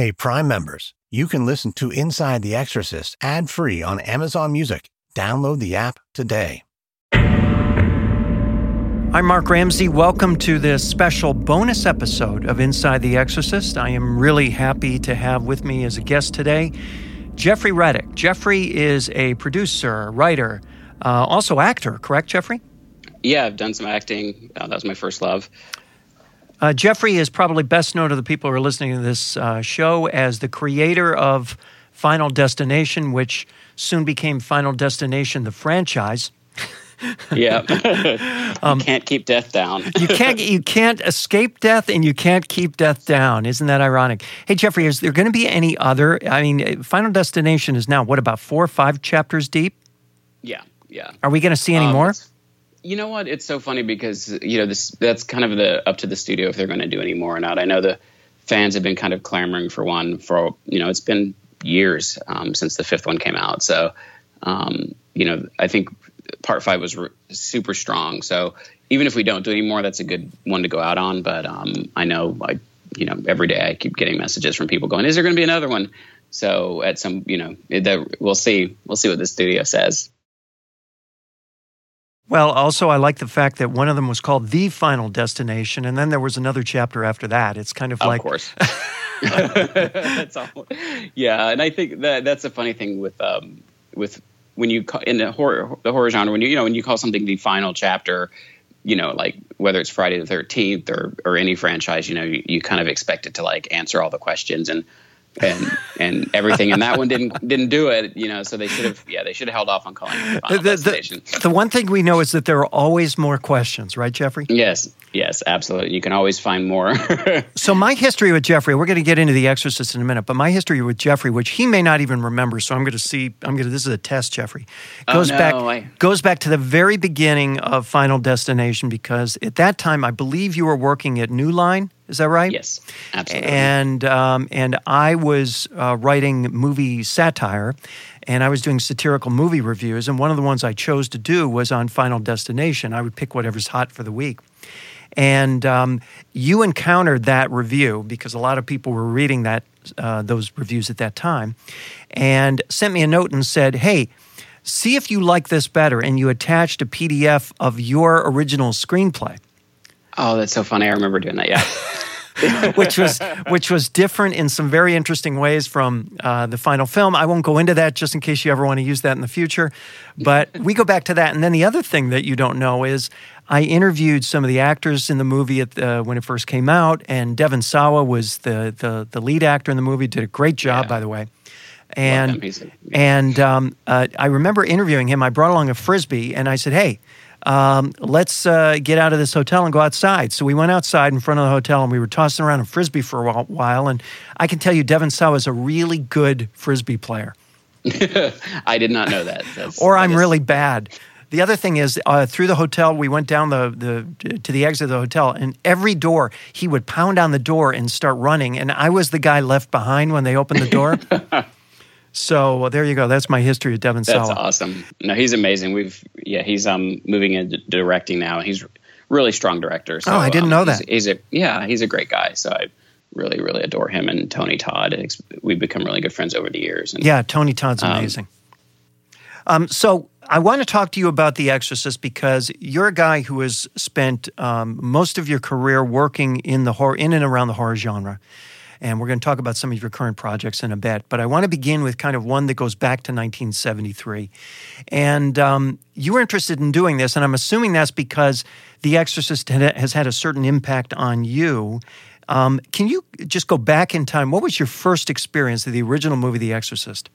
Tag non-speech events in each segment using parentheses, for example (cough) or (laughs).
Hey, Prime members, you can listen to Inside the Exorcist ad free on Amazon Music. Download the app today. I'm Mark Ramsey. Welcome to this special bonus episode of Inside the Exorcist. I am really happy to have with me as a guest today Jeffrey Reddick. Jeffrey is a producer, writer, uh, also actor, correct, Jeffrey? Yeah, I've done some acting. Uh, that was my first love. Uh, Jeffrey is probably best known to the people who are listening to this uh, show as the creator of Final Destination, which soon became Final Destination, the franchise. (laughs) yeah, (laughs) um, you can't keep death down. you can't. You can't escape death, and you can't keep death down. Isn't that ironic? Hey, Jeffrey, is there going to be any other? I mean, Final Destination is now what about four or five chapters deep? Yeah, yeah. Are we going to see any um, more? You know what? It's so funny because you know this. That's kind of the up to the studio if they're going to do any more or not. I know the fans have been kind of clamoring for one for you know it's been years um, since the fifth one came out. So um, you know I think part five was re- super strong. So even if we don't do any more, that's a good one to go out on. But um, I know I you know every day I keep getting messages from people going, "Is there going to be another one?" So at some you know we'll see we'll see what the studio says. Well, also, I like the fact that one of them was called The Final Destination, and then there was another chapter after that. It's kind of, of like. Of course. (laughs) that's all. Yeah, and I think that that's a funny thing with um, with when you call, in the horror the horror genre when you you know when you call something the final chapter, you know like whether it's Friday the Thirteenth or or any franchise, you know you, you kind of expect it to like answer all the questions and and and everything. And that one didn't didn't do it. You know, so they should have yeah they should have held off on calling it the, the, the, the, one thing we know is that there are always more questions, right, Jeffrey? Yes, yes, absolutely. You can always find more. (laughs) so my history with Jeffrey, we're going to get into the Exorcist in a minute, but my history with Jeffrey, which he may not even remember, so I'm going to see. I'm going to. This is a test, Jeffrey. Oh, goes oh, no, back I... goes back to the very beginning of Final Destination because at that time I believe you were working at New Line. Is that right? Yes, absolutely. And um, and I was uh, writing movie satire, and I was doing satirical movie reviews. And one of the ones I chose to do was on Final Destination. I would pick whatever's hot for the week. And um, you encountered that review because a lot of people were reading that uh, those reviews at that time, and sent me a note and said, "Hey." See if you like this better, and you attached a PDF of your original screenplay. Oh, that's so funny. I remember doing that. Yeah. (laughs) which was which was different in some very interesting ways from uh, the final film. I won't go into that just in case you ever want to use that in the future. But (laughs) we go back to that, and then the other thing that you don't know is I interviewed some of the actors in the movie the, when it first came out, and Devon Sawa was the, the the lead actor in the movie. Did a great job, yeah. by the way. And and um, uh, I remember interviewing him. I brought along a frisbee, and I said, "Hey." Um, let's uh, get out of this hotel and go outside. So we went outside in front of the hotel and we were tossing around a frisbee for a while. And I can tell you, Devon Sawa is a really good frisbee player. (laughs) I did not know that. Or I'm really bad. The other thing is, uh, through the hotel, we went down the, the to the exit of the hotel, and every door he would pound on the door and start running, and I was the guy left behind when they opened the door. (laughs) So well, there you go. That's my history of Devon That's awesome. No, he's amazing. We've yeah, he's um moving into directing now. He's really strong director. So, oh, I didn't um, know that. He's, he's, a yeah, he's a great guy. So I really really adore him and Tony Todd. We've become really good friends over the years. And, yeah, Tony Todd's um, amazing. Um, um, so I want to talk to you about The Exorcist because you're a guy who has spent um, most of your career working in the horror in and around the horror genre and we're going to talk about some of your current projects in a bit. But I want to begin with kind of one that goes back to 1973. And um, you were interested in doing this, and I'm assuming that's because The Exorcist has had a certain impact on you. Um, can you just go back in time? What was your first experience of the original movie, The Exorcist?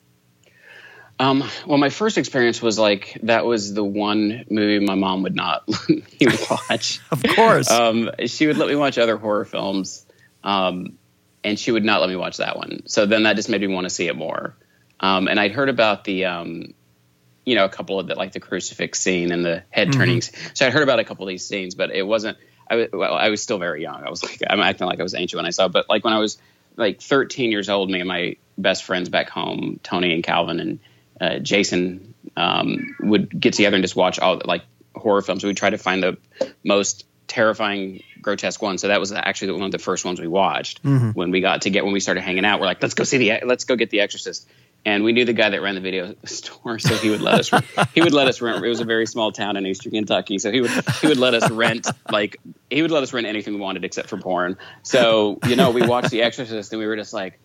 Um, well, my first experience was like that was the one movie my mom would not (laughs) let me watch. (laughs) of course, um, she would let me watch other horror films, um, and she would not let me watch that one. So then that just made me want to see it more. Um, and I'd heard about the, um, you know, a couple of the like the crucifix scene and the head mm-hmm. turnings. Mm-hmm. So I'd heard about a couple of these scenes, but it wasn't. I was well, I was still very young. I was like I'm acting like I was ancient when I saw. It. But like when I was like 13 years old, me and my best friends back home, Tony and Calvin and uh, Jason, um, would get together and just watch all like horror films. We'd try to find the most terrifying grotesque one. So that was actually one of the first ones we watched Mm-hmm. when we got to get when we started hanging out. We're like let's go see the let's go get the exorcist. And we knew the guy that ran the video store so he would let us he would let us rent. It was a very small town in eastern kentucky so he would he would let us rent like he would let us rent anything we wanted except for porn. So you know we watched the exorcist and we were just like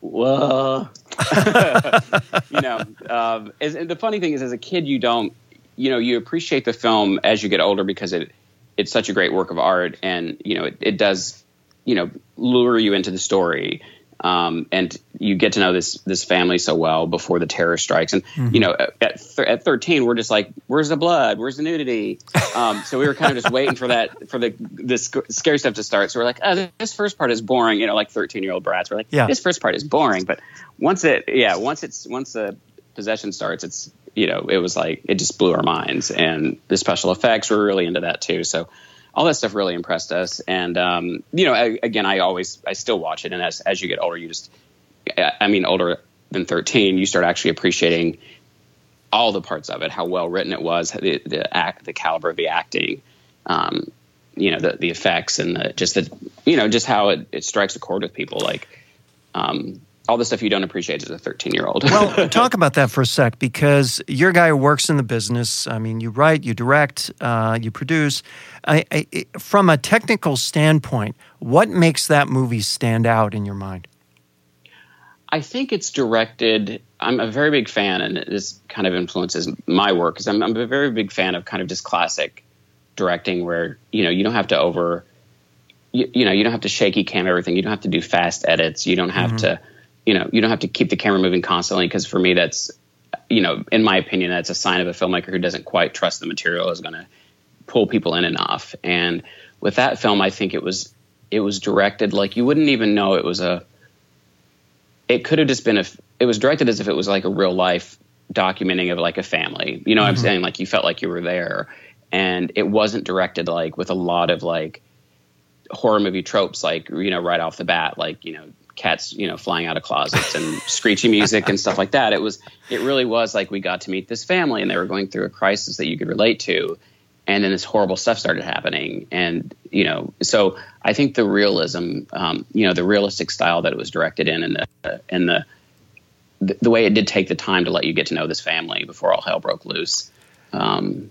whoa. (laughs) You know um, as, and the funny thing is as a kid you don't you know you appreciate the film as you get older because it it's such a great work of art and you know it, it does you know lure you into the story um, and you get to know this this family so well before the terror strikes. And you know at, th- at 13 we're just like where's the blood? Where's the nudity? Um, so we were kind of just waiting for that for the this scary stuff to start. So we're like oh this first part is boring you know like 13 year old brats. We're like Yeah. this first part is boring but once it yeah once it's once the possession starts it's you know it was like it just blew our minds. And the special effects were really into that too. So all that stuff really impressed us. And um, you know I, again i always i still watch it. And as, as you get older you just I- mean older than 13 you start actually appreciating all the parts of it how well written it was the, the act the caliber of the acting um, you know the, the effects and the, just the you know just how it, it strikes a chord with people. Like um, all the stuff you don't appreciate as a 13 year old Well, (laughs) talk about that for a sec because you're a guy who works in the business. I mean, you write, you direct, uh, you produce. I, I, from a technical standpoint, what makes that movie stand out in your mind? I think it's directed. I'm a very big fan, and this kind of influences my work because I'm, I'm a very big fan of kind of just classic directing, where you know you don't have to over, you, you know, you don't have to shaky cam everything. You don't have to do fast edits. You don't have to, you know, you don't have to keep the camera moving constantly. Because for me, that's, you know, in my opinion, that's a sign of a filmmaker who doesn't quite trust the material is going to pull people in enough. And with that film, I think it was it was directed like you wouldn't even know it was a it could have just been a it was directed as if it was like a real life documenting of like a family you know what i'm mm-hmm. saying like you felt like you were there and it wasn't directed like with a lot of like horror movie tropes like you know right off the bat like you know cats you know flying out of closets and (laughs) screechy music and stuff like that. It was it really was like we got to meet this family and they were going through a crisis that you could relate to. And then this horrible stuff started happening. And you know so i think the realism um, you know the realistic style that it was directed in and the and the the, way it did take the time to let you get to know this family before all hell broke loose um,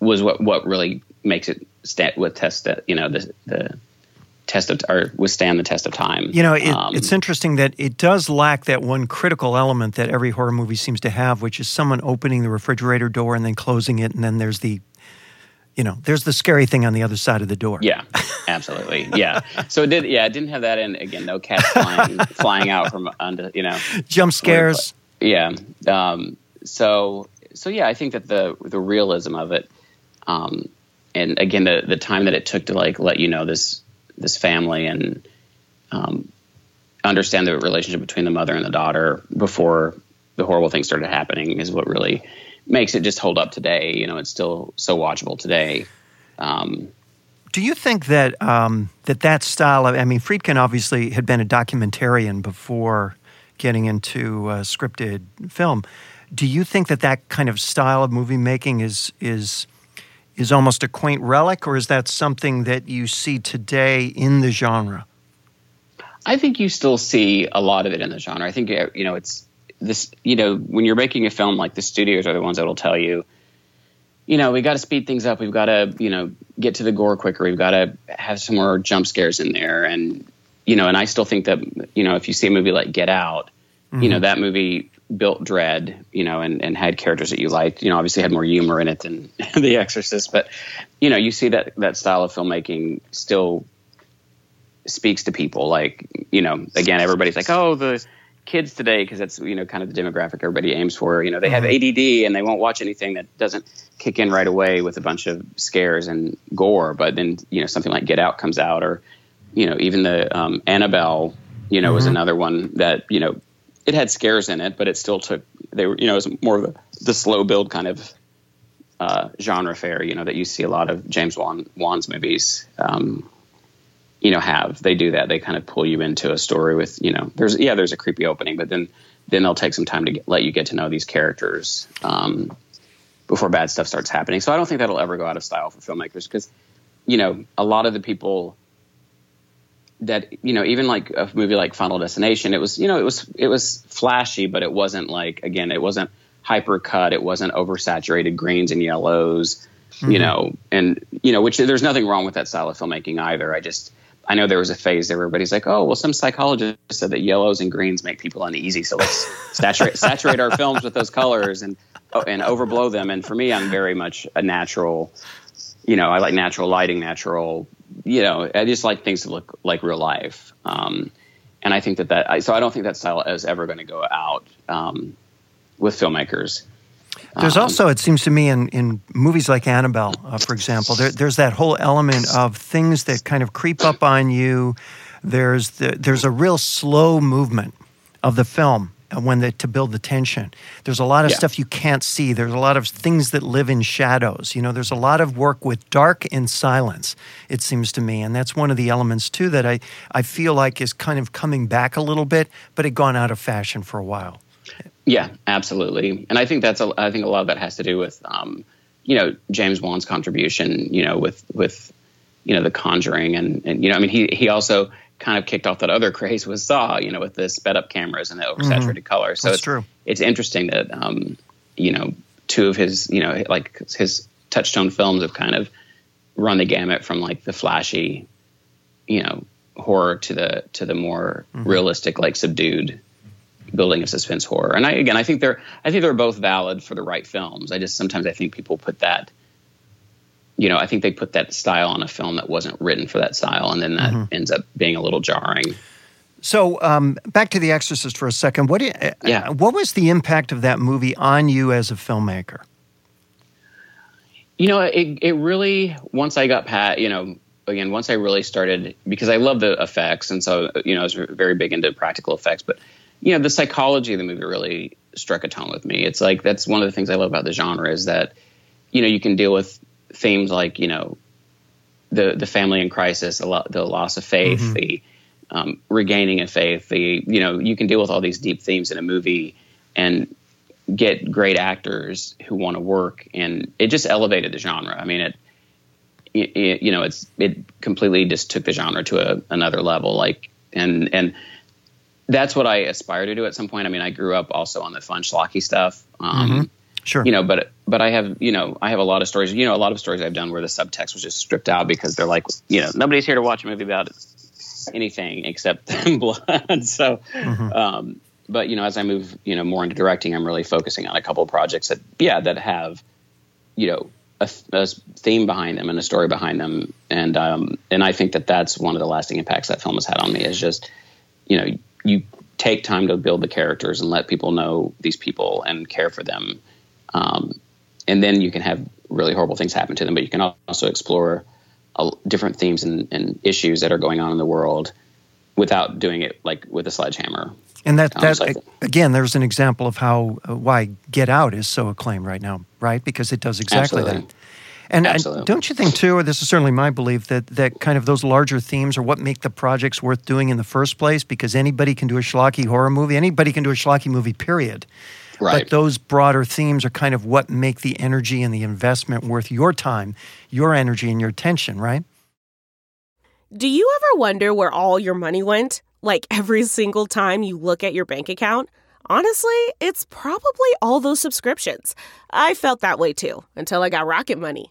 was what what really makes it stand with test you know the the test of or withstand the test of time You know, it, Um, it's interesting that it does lack that one critical element that every horror movie seems to have, which is someone opening the refrigerator door and then closing it, and then there's the, you know, there's the scary thing on the other side of the door. Yeah, absolutely. Yeah. So it did. Yeah, it didn't have that. And again, no cats flying (laughs) flying out from under. You know. Jump scares. Yeah. Um, so so yeah, I think that the the realism of it, um, and again the the time that it took to like let you know this this family and um, understand the relationship between the mother and the daughter before the horrible things started happening is what really makes it just hold up today. You know, it's still so watchable today. Um, Do you think that um, that that style of I mean, Friedkin obviously had been a documentarian before getting into uh, scripted film. Do you think that that kind of style of movie making is is is almost a quaint relic, or is that something that you see today in the genre? I think you still see a lot of it in the genre. I think uh, you know it's this. You know, when you're making a film, like the studios are the ones that will tell you, you know, we got to speed things up. We've got to you know get to the gore quicker. We've got to have some more jump scares in there, and you know, and I still think that you know if you see a movie like Get Out, you know that movie built dread, you know, and, and had characters that you liked. You know, obviously had more humor in it than (laughs) The Exorcist, but you know, you see that that style of filmmaking still speaks to people. Like, you know, again, everybody's like, oh, the kids today, because that's you know kind of the demographic everybody aims for. You know, they have ADD and they won't watch anything that doesn't kick in right away with a bunch of scares and gore. But then you know something like Get Out comes out, or you know even the um, Annabelle, you know, was another one that you know it had scares in it, but it still took they were you know it was more of the, slow build kind of uh, genre fare. You know that you see a lot of James Wan Wan's movies. Um, you know have they do that they kind of pull you into a story with you know there's yeah there's a creepy opening but then then they'll take some time to get, let you get to know these characters um, before bad stuff starts happening so i don't think that'll ever go out of style for filmmakers because you know, a lot of the people that you know, even like a movie like Final Destination, it was you know, it was it was flashy, but it wasn't like again, it wasn't hyper cut, it wasn't oversaturated greens and yellows, mm-hmm. you know, and you know, which there's nothing wrong with that style of filmmaking either. I just I know there was a phase where everybody's like, oh, well, some psychologist said that yellows and greens make people uneasy, so let's saturate (laughs) saturate our films with those colors and oh, and overblow them. And for me, I'm very much a natural, you know, I like natural lighting, natural, you know, I just like things to look like real life. Um, and I think that that so I don't think that style is ever going to go out um, with filmmakers. There's um, also, it seems to me, in, in movies like Annabelle, uh, for example, there, there's that whole element of things that kind of creep up on you. There's the, there's a real slow movement of the film when the, to build the tension. There's a lot of yeah. stuff you can't see. There's a lot of things that live in shadows. You know, there's a lot of work with dark and silence. It seems to me, and that's one of the elements too that I I feel like is kind of coming back a little bit, but had gone out of fashion for a while. Yeah, absolutely. And I think that's a, I think a lot of that has to do with um, you know James Wan's contribution. You know, with with you know the Conjuring and and you know I mean he he also kind of kicked off that other craze was Saw. You know, with the sped up cameras and the oversaturated mm-hmm. color. So that's it's true. It's interesting that um, you know two of his you know like his touchstone films have kind of run the gamut from like the flashy, you know, horror to the to the more mm-hmm. realistic, like subdued building of suspense horror. And I again, I think they're I think they're both valid for the right films. I just sometimes I think people put that you know, I think they put that style on a film that wasn't written for that style, and then that mm-hmm. ends up being a little jarring. So, um, back to The Exorcist for a second. What, uh, yeah. what was the impact of that movie on you as a filmmaker? You know, it, it really, once I got past, you know, again, once I really started, because I love the effects, and so, you know, I was very big into practical effects, but you know, the psychology of the movie really struck a tone with me. It's like that's one of the things I love about the genre is that you know you can deal with themes like you know the the family in crisis, the, lo- the loss of faith, mm-hmm. the um, regaining of faith. The you know you can deal with all these deep themes in a movie and get great actors who want to work, and it just elevated the genre. I mean it. it you know, it's it completely just took the genre to a, another level. Like, and and that's what I aspire to do at some point. I mean, I grew up also on the fun schlocky stuff. Um, mm-hmm. Sure. You know, but but I have you know I have a lot of stories. You know, a lot of stories I've done where the subtext was just stripped out because they're like, you know, nobody's here to watch a movie about anything except (laughs) blood. (laughs) so, mm-hmm. um, but you know, as I move you know more into directing, I'm really focusing on a couple of projects that yeah that have you know a, a, theme behind them and a story behind them, and um, and I think that that's one of the lasting impacts that film has had on me is just you know you take time to build the characters and let people know these people and care for them. Um, and then you can have really horrible things happen to them, but you can also explore uh, different themes and, and, issues that are going on in the world without doing it like with a sledgehammer. And that, um, that so again, there's an example of how uh, why Get Out is so acclaimed right now, right? Because it does exactly Absolutely. that. And, don't you think too, or this is certainly my belief, that that kind of those larger themes are what make the projects worth doing in the first place? Because anybody can do a schlocky horror movie, anybody can do a schlocky movie, period. Right. But those broader themes are kind of what make the energy and the investment worth your time, your energy, and your attention, right? Do you ever wonder where all your money went? Like every single time you look at your bank account? Honestly, it's probably all those subscriptions. I felt that way too until I got Rocket Money.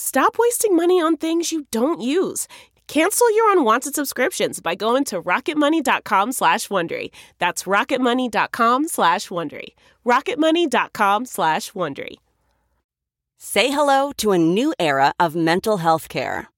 Stop wasting money on things you don't use. Cancel your unwanted subscriptions by going to rocketmoney.com slash Wondery. That's rocketmoney.com slash Wondery. rocketmoney.com slash Wondery. Say hello to a new era of mental health care.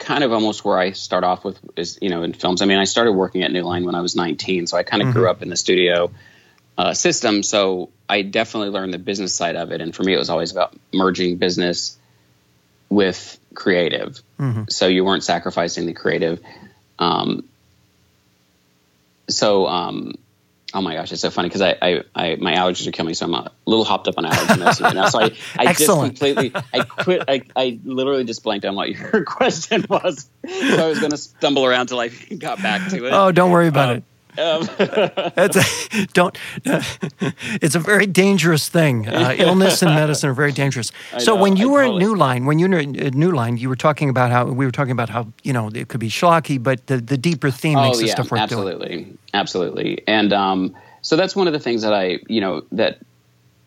kind of almost where I start off with is you know in films. I mean, I started working at New Line when I was 19, so I kind of mm-hmm. grew up in the studio uh, system. So I definitely learned the business side of it, and for me, it was always about merging business with creative. Mm-hmm. So you weren't sacrificing the creative. Um, so um, Oh my gosh, it's so funny because I, I, I, my allergies are killing me, so I'm a little hopped up on allergy medicine now. So I, I just completely, I quit, I, I literally just blanked on what your (laughs) question was. So I was going to stumble around till I (laughs) got back to it. Oh, don't worry about um, it. Um. (laughs) a, don't. Uh, (laughs) it's a very dangerous thing. Uh, illness and medicine are very dangerous. (laughs) so know, when you I were at New Line, when you were at New Line, you were talking about how we were talking about how you know it could be schlocky, but the, the deeper theme oh, makes the stuff worth absolutely, doing. absolutely. And um, so that's one of the things that I you know that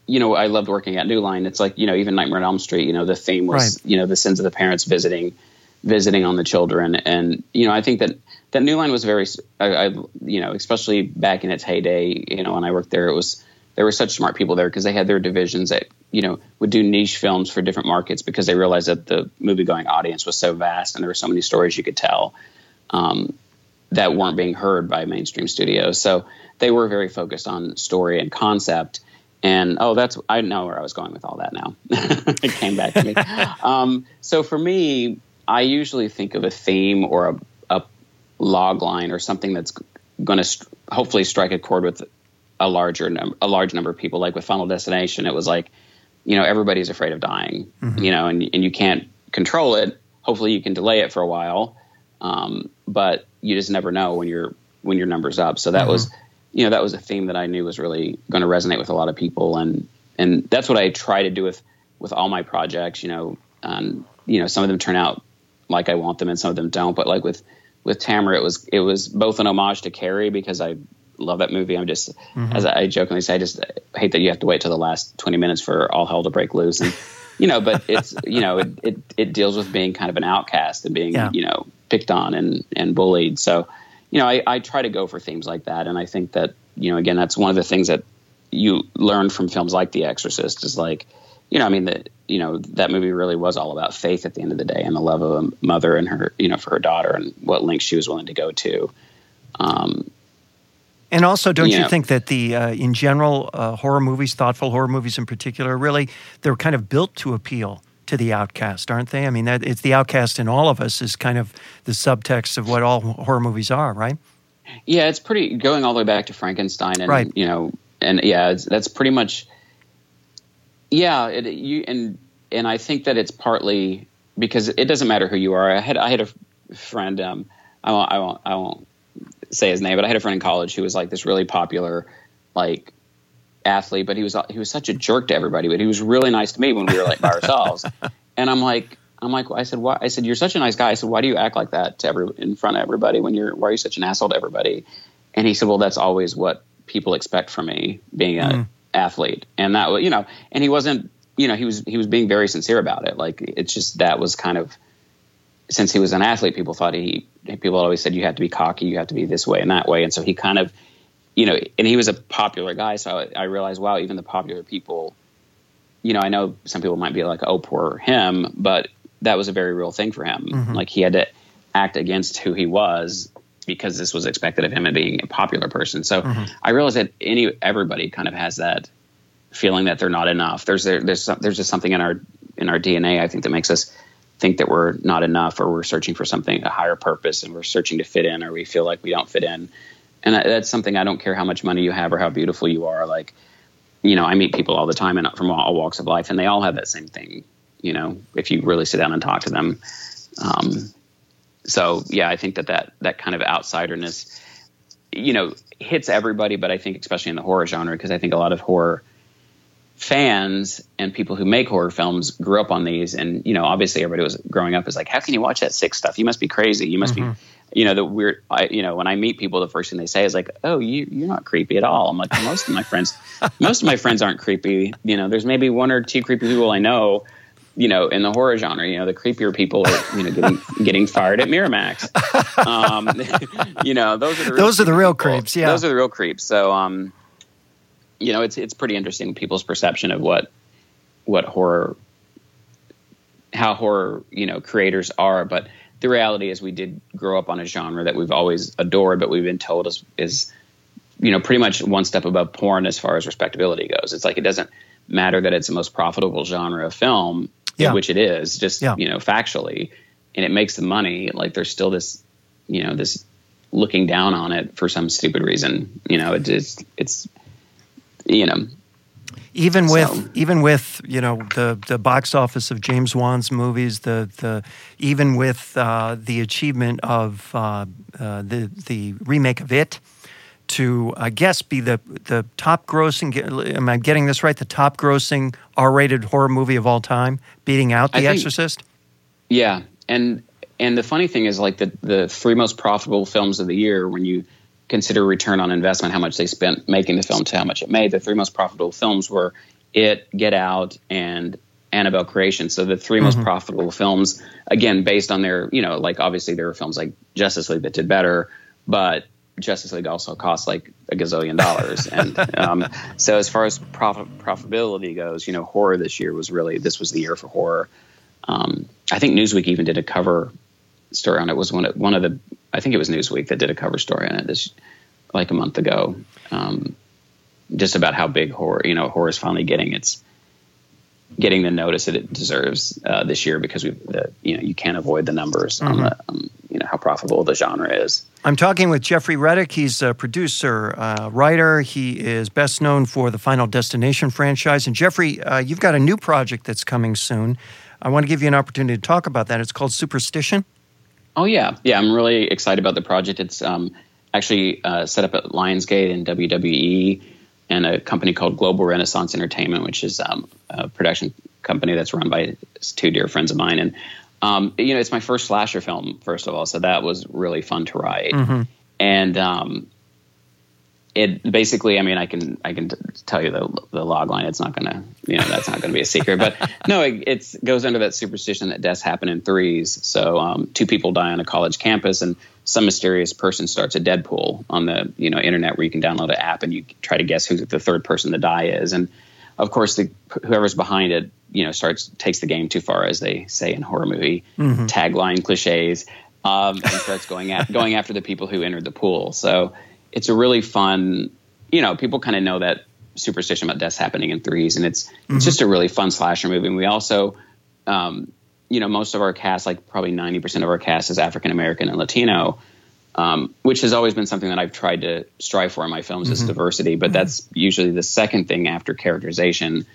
you know I loved working at New Line. It's like you know even Nightmare on Elm Street. You know the theme was right. you know the sins of the parents visiting visiting on the children, and you know I think that that New Line was very, I, I, you know, especially back in its heyday, you know, when I worked there, it was there were such smart people there because they had their divisions that you know would do niche films for different markets because they realized that the movie going audience was so vast and there were so many stories you could tell um, that weren't being heard by mainstream studios. So they were very focused on story and concept. And oh, that's I know where I was going with all that now. (laughs) it came back to me. (laughs) um, so for me, I usually think of a theme or a log line or something that's going to st- hopefully strike a chord with a larger num- a large number of people. Like with Final Destination, it was like, you know, everybody's afraid of dying, mm-hmm. you know, and and you can't control it. Hopefully, you can delay it for a while, um, but you just never know when your when your numbers up. So that mm-hmm. was, you know, that was a theme that I knew was really going to resonate with a lot of people, and and that's what I try to do with with all my projects. You know, and you know, some of them turn out like I want them, and some of them don't. But like with with Tamara, it was it was both an homage to Carrie because I love that movie. I'm just mm-hmm. as I jokingly say, I just hate that you have to wait till the last 20 minutes for all hell to break loose, and (laughs) you know, but it's you know it, it it deals with being kind of an outcast and being yeah. you know picked on and and bullied. So you know, I, I try to go for themes like that, and I think that you know again that's one of the things that you learn from films like The Exorcist is like you know, I mean, that you know that movie really was all about faith at the end of the day and the love of a mother and her, you know, for her daughter and what lengths she was willing to go to. Um, and also, don't you, you know, think that the uh, in general uh, horror movies, thoughtful horror movies in particular, really they're kind of built to appeal to the outcast, aren't they? I mean, that it's the outcast in all of us is kind of the subtext of what all horror movies are, right? Yeah, it's pretty going all the way back to Frankenstein, and right. you know, and yeah, that's pretty much yeah, it, you and and I think that it's partly because it doesn't matter who you are. I had I had a friend. Um, I won't I won't I won't say his name, but I had a friend in college who was like this really popular like athlete, but he was he was such a jerk to everybody. But he was really nice to me when we were like by (laughs) ourselves. and I'm like I'm like I said why I said you're such a nice guy. I said why do you act like that to every in front of everybody when you're why are you such an asshole to everybody? And he said well that's always what people expect from me being a mm athlete, and that was, you know, and he wasn't you know he was he was being very sincere about it. Like it's just that was kind of since he was an athlete, people thought he people always said you have to be cocky, you have to be this way and that way, and so he kind of you know, and he was a popular guy, so I, I realized wow, even the popular people. You know, I know some people might be like, "Oh, poor him," but that was a very real thing for him. Mm-hmm. Like he had to act against who he was because this was expected of him and being a popular person. So mm-hmm. I realize that any everybody kind of has that feeling that they're not enough. There's there, there's there's just something in our in our DNA I think that makes us think that we're not enough or we're searching for something a higher purpose and we're searching to fit in or we feel like we don't fit in. and that's something I don't care how much money you have or how beautiful you are. Like, you know, I meet people all the time and from all walks of life, and they all have that same thing. You know, if you really sit down and talk to them. Um, so yeah, I think that that that kind of outsiderness, you know, hits everybody, but I think especially in the horror genre because I think a lot of horror fans and people who make horror films grew up on these. And you know obviously everybody was growing up is like how can you watch that sick stuff? You must be crazy. You must mm-hmm. be you know the weird I, you know when i meet people the first thing they say is like oh you you're not creepy at all. I'm like most of my friends (laughs) most of my friends aren't creepy. You know there's maybe one or two creepy people i know you know in the horror genre you know the creepier people are you know getting (laughs) getting fired at miramax. Um, (laughs) you know those are the those are the real people. creeps yeah. Those are the real creeps. So um you know it's it's pretty interesting people's perception of what what horror how horror you know creators are. But the reality is we did grow up on a genre that we've always adored, but we've been told is, is you know, pretty much one step above porn as far as respectability goes. It's like it doesn't matter that it's the most profitable genre of film, yeah. which it is, just yeah. you know, factually, and it makes the money. Like there's still this, you know, this looking down on it for some stupid reason. You know, it, it's it's you know even with so. even with you know the the box office of James Wan's movies, the the even with uh, the achievement of uh, uh, the the remake of It to I guess be the the top grossing. Am I getting this right? The top grossing R rated horror movie of all time, beating out The think, Exorcist. Yeah, and and the funny thing is like the the three most profitable films of the year when you consider return on investment, how much they spent making the film to how much it made. The three most profitable films were It, Get Out, and Annabelle Creation. So the 3 mm-hmm. most profitable films, again, based on their, you know, like obviously there were films like Justice League that did better, but Justice League also cost like a gazillion dollars. (laughs) and um, so as far as profit, profitability goes, you know, horror this year was really, this was the year for horror. Um, I think Newsweek even did a cover story on it. Was one of, one of the I think it was Newsweek that did a cover story on it this like a month ago, um, just about how big horror, you know, horror is finally getting its getting the notice that it deserves uh, this year because we, the, you know, you can't avoid the numbers mm-hmm. on the, um, you know, how profitable the genre is. I'm talking with Jeffrey Reddick. He's a producer, uh, writer. He is best known for the Final Destination franchise. And Jeffrey, uh, you've got a new project that's coming soon. I want to give you an opportunity to talk about that. It's called Superstition. Oh yeah, yeah. I'm really excited about the project. It's um, actually uh, set up at Lionsgate and WWE, and a company called Global Renaissance Entertainment, which is um, a production company that's run by two dear friends of mine. And um, you know, it's my first slasher film, first of all, so that was really fun to write. Mm-hmm. And um, it basically, I mean, I can I can t- tell you the the log line. It's not gonna, you know, that's not gonna be a secret. But (laughs) no, it it's, goes under that superstition that deaths happen in threes. So um, two people die on a college campus, and some mysterious person starts a Deadpool on the you know internet where you can download an app and you try to guess who the third person to die is. And of course, the whoever's behind it, you know, starts takes the game too far, as they say in horror movie mm-hmm. tagline cliches, um, and starts going at (laughs) going after the people who entered the pool. So it's a really fun, you know, people kind of know that superstition about deaths happening in threes, and it's mm-hmm. it's just a really fun slasher movie. And we also, um, you know, most of our cast, like probably ninety percent of our cast, is African American and Latino, um, which has always been something that I've tried to strive for in my films mm-hmm. is diversity. But mm-hmm. that's usually the second thing after characterization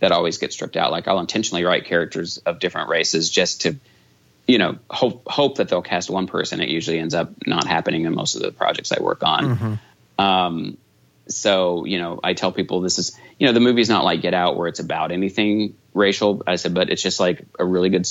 that always gets stripped out. Like I'll intentionally write characters of different races just to you know hope hope that they'll cast one person. It usually ends up not happening in most of the projects I work on. Mm-hmm. Um, so you know, I tell people this is you know the movie's not like Get Out where it's about anything racial. I said, but it's just like a really good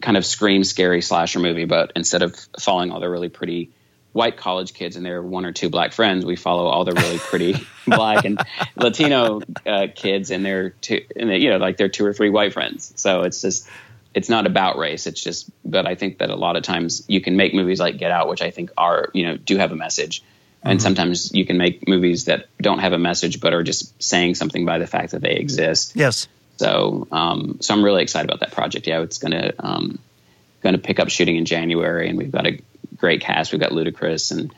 kind of scream scary slasher movie. But instead of following all the really pretty white college kids and their one or two black friends, we follow all the really pretty (laughs) black and Latino uh, kids and their two, and they, you know, like their two or three white friends. So it's just it's not about race. It's just, but I think that a lot of times you can make movies like Get Out, which I think are, you know, do have a message. Mm-hmm. And sometimes you can make movies that don't have a message, but are just saying something by the fact that they exist. Yes. So, um, so I'm really excited about that project. Yeah, it's gonna um, gonna pick up shooting in January, and we've got a great cast. We've got Ludacris and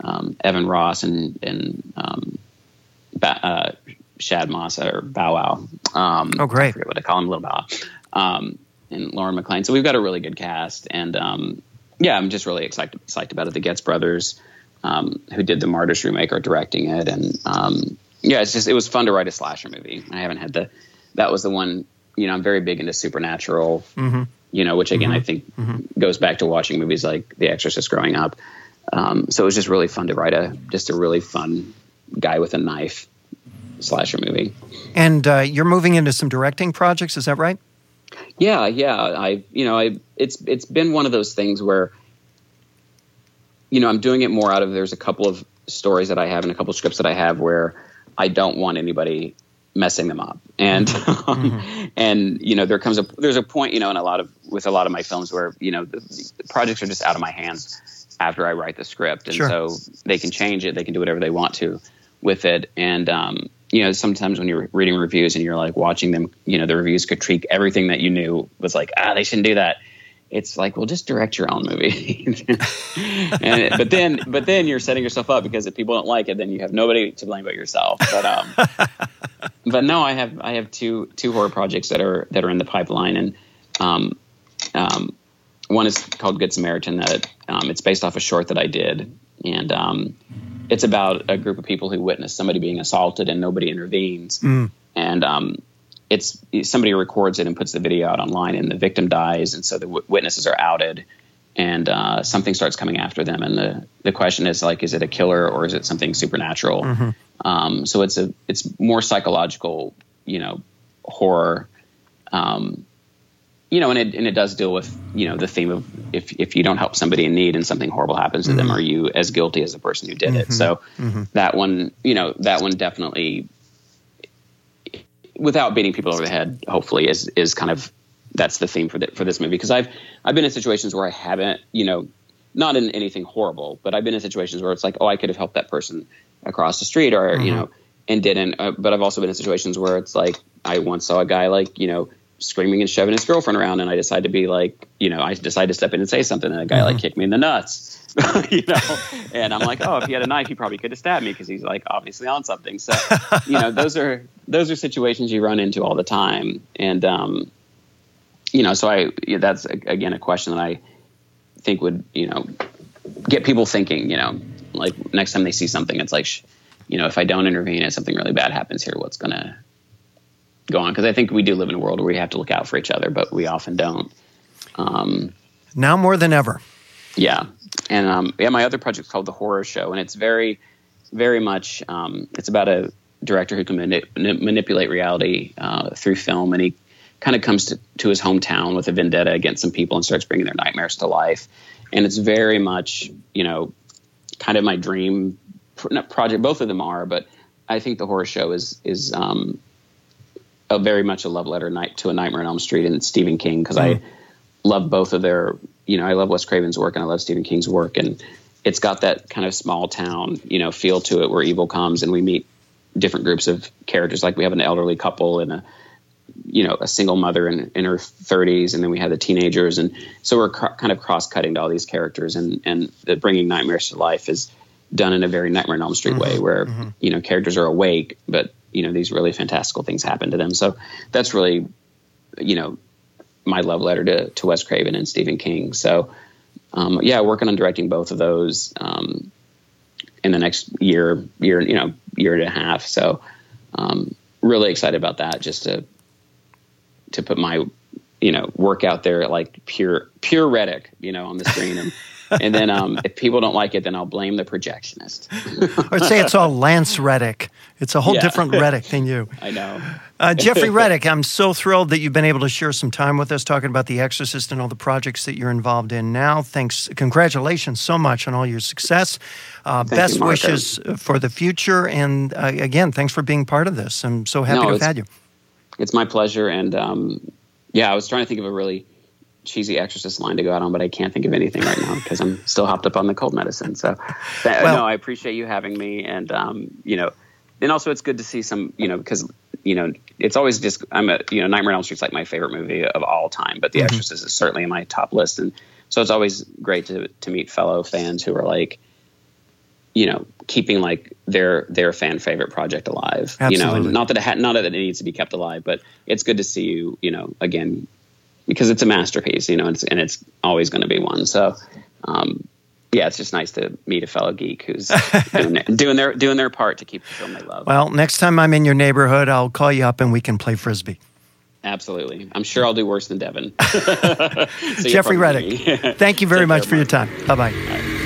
um, Evan Ross and and um, ba- uh, Shad Moss or Bow Wow. Um, oh, great! I forget what I call him, Little Bow. Um, and Lauren McLean. So we've got a really good cast, and um, yeah, I'm just really excited, excited about it. The Goetz brothers um, who did the Martyrs remake, are directing it, and um, yeah, it's just it was fun to write a slasher movie. I haven't had the that was the one. You know, I'm very big into supernatural. Mm-hmm. You know, which again I think goes back to watching movies like The Exorcist growing up. Um, so it was just really fun to write a just a really fun guy with a knife slasher movie. And uh, you're moving into some directing projects, is that right? Yeah, yeah. I you know I it's it's been one of those things where you know I'm doing it more out of there's a couple of stories that I have and a couple of scripts that I have where I don't want anybody messing them up. And um, (laughs) (laughs) and you know there comes a there's a point you know in a lot of with a lot of my films where you know the, the projects are just out of my hands after I write the script. And Sure. so they can change it. They can do whatever they want to with it. And um, you know sometimes when you're reading reviews and you're like watching them you know the reviews critique everything that you knew was like ah they shouldn't do that it's like well just direct your own movie. (laughs) And but then but then you're setting yourself up because if people don't like it then you have nobody to blame but yourself. But um (laughs) but no i have i have two two horror projects that are that are in the pipeline. And um um one is called good samaritan that um, it's based off a short that i did. And um it's about a group of people who witness somebody being assaulted and nobody intervenes. And um it's somebody records it and puts the video out online and the victim dies and so the w- witnesses are outed and uh, something starts coming after them and the, the question is like is it a killer or is it something supernatural? Um, so it's a it's more psychological you know horror um, you know and it, and it does deal with you know the theme of if if you don't help somebody in need and something horrible happens to them are you as guilty as the person who did it? So that one you know that one definitely without beating people over the head, hopefully, is is kind of that's the theme for the, for this movie because I've I've been in situations where I haven't, you know, not in anything horrible, but I've been in situations where it's like, oh, I could have helped that person across the street, or you know, and didn't. Uh, but I've also been in situations where it's like I once saw a guy like you know screaming and shoving his girlfriend around, and I decided to be like, you know, I decided to step in and say something, and a guy like kicked me in the nuts. (laughs) you know, (laughs) and I'm like, oh, if he had a knife, he probably could have stabbed me because he's like obviously on something. So, (laughs) you know, those are those are situations you run into all the time, and um, you know, so I that's again a question that I think would you know get people thinking. You know, like next time they see something, it's like, sh- you know, if I don't intervene and something really bad happens here, what's gonna go on? Because I think we do live in a world where we have to look out for each other, but we often don't. Um, Now more than ever. yeah, and um, yeah, my other project's called The Horror Show, and it's very, very much um, it's about a director who can mani- mani- manipulate reality uh, through film, and he kind of comes to, to his hometown with a vendetta against some people and starts bringing their nightmares to life, and it's very much you know kind of my dream pr- project. Both of them are, but I think The Horror Show is is um, a very much a love letter night to a Nightmare on Elm Street and Stephen King because I mm-hmm. love both of their you know I love Wes Craven's work and I love Stephen King's work and it's got that kind of small town you know feel to it where evil comes and we meet different groups of characters. Like we have an elderly couple and a you know a single mother in, in her 30s and then we have the teenagers and so we're cr- kind of cross cutting to all these characters and and the bringing nightmares to life is done in a very Nightmare on Elm Street mm-hmm. way where mm-hmm. you know characters are awake but you know these really fantastical things happen to them so that's really you know my love letter to, to Wes Craven and Stephen King. So, um, yeah, working on directing both of those um, in the next year, year, you know, year and a half. So, um, really excited about that. Just to to put my you know work out there like pure pure Reddick, you know, on the screen and. (laughs) and then um, if people don't like it, then I'll blame the projectionist. (laughs) Or say it's all Lance Reddick. It's a whole Yeah. different Reddick than you. (laughs) I know. Uh, Jeffrey Reddick, I'm so thrilled that you've been able to share some time with us talking about The Exorcist and all the projects that you're involved in now. Thanks, congratulations so much on all your success. Uh, best you, wishes for the future, and uh, again, thanks for being part of this. I'm so happy No, to have had you. It's my pleasure. And um, yeah, I was trying to think of a really cheesy exorcist line to go out on, but I can't think of anything right now because I'm still hopped up on the cold medicine. So, th- Well- no, I appreciate you having me. And, um, you know, and also it's good to see some, you know, because, you know, it's always just, I'm a, you know, Nightmare on Elm Street's like my favorite movie of all time, but The Exorcist is certainly in my top list. And so it's always great to, to meet fellow fans who are like, you know, keeping like their their fan favorite project alive. You know, and not that it ha- not that it needs to be kept alive, but it's good to see you. You know, again because it's a masterpiece. You know, and it's, and it's always going to be one. So, um, yeah, it's just nice to meet a fellow geek who's (laughs) doing, their, doing their doing their part to keep the film they love. Well, next time I'm in your neighborhood, I'll call you up and we can play frisbee. Absolutely. I'm sure I'll do worse than Devon. (laughs) so Jeffrey Reddick, (laughs) thank you very Take much care, for Mark. your time. Bye bye.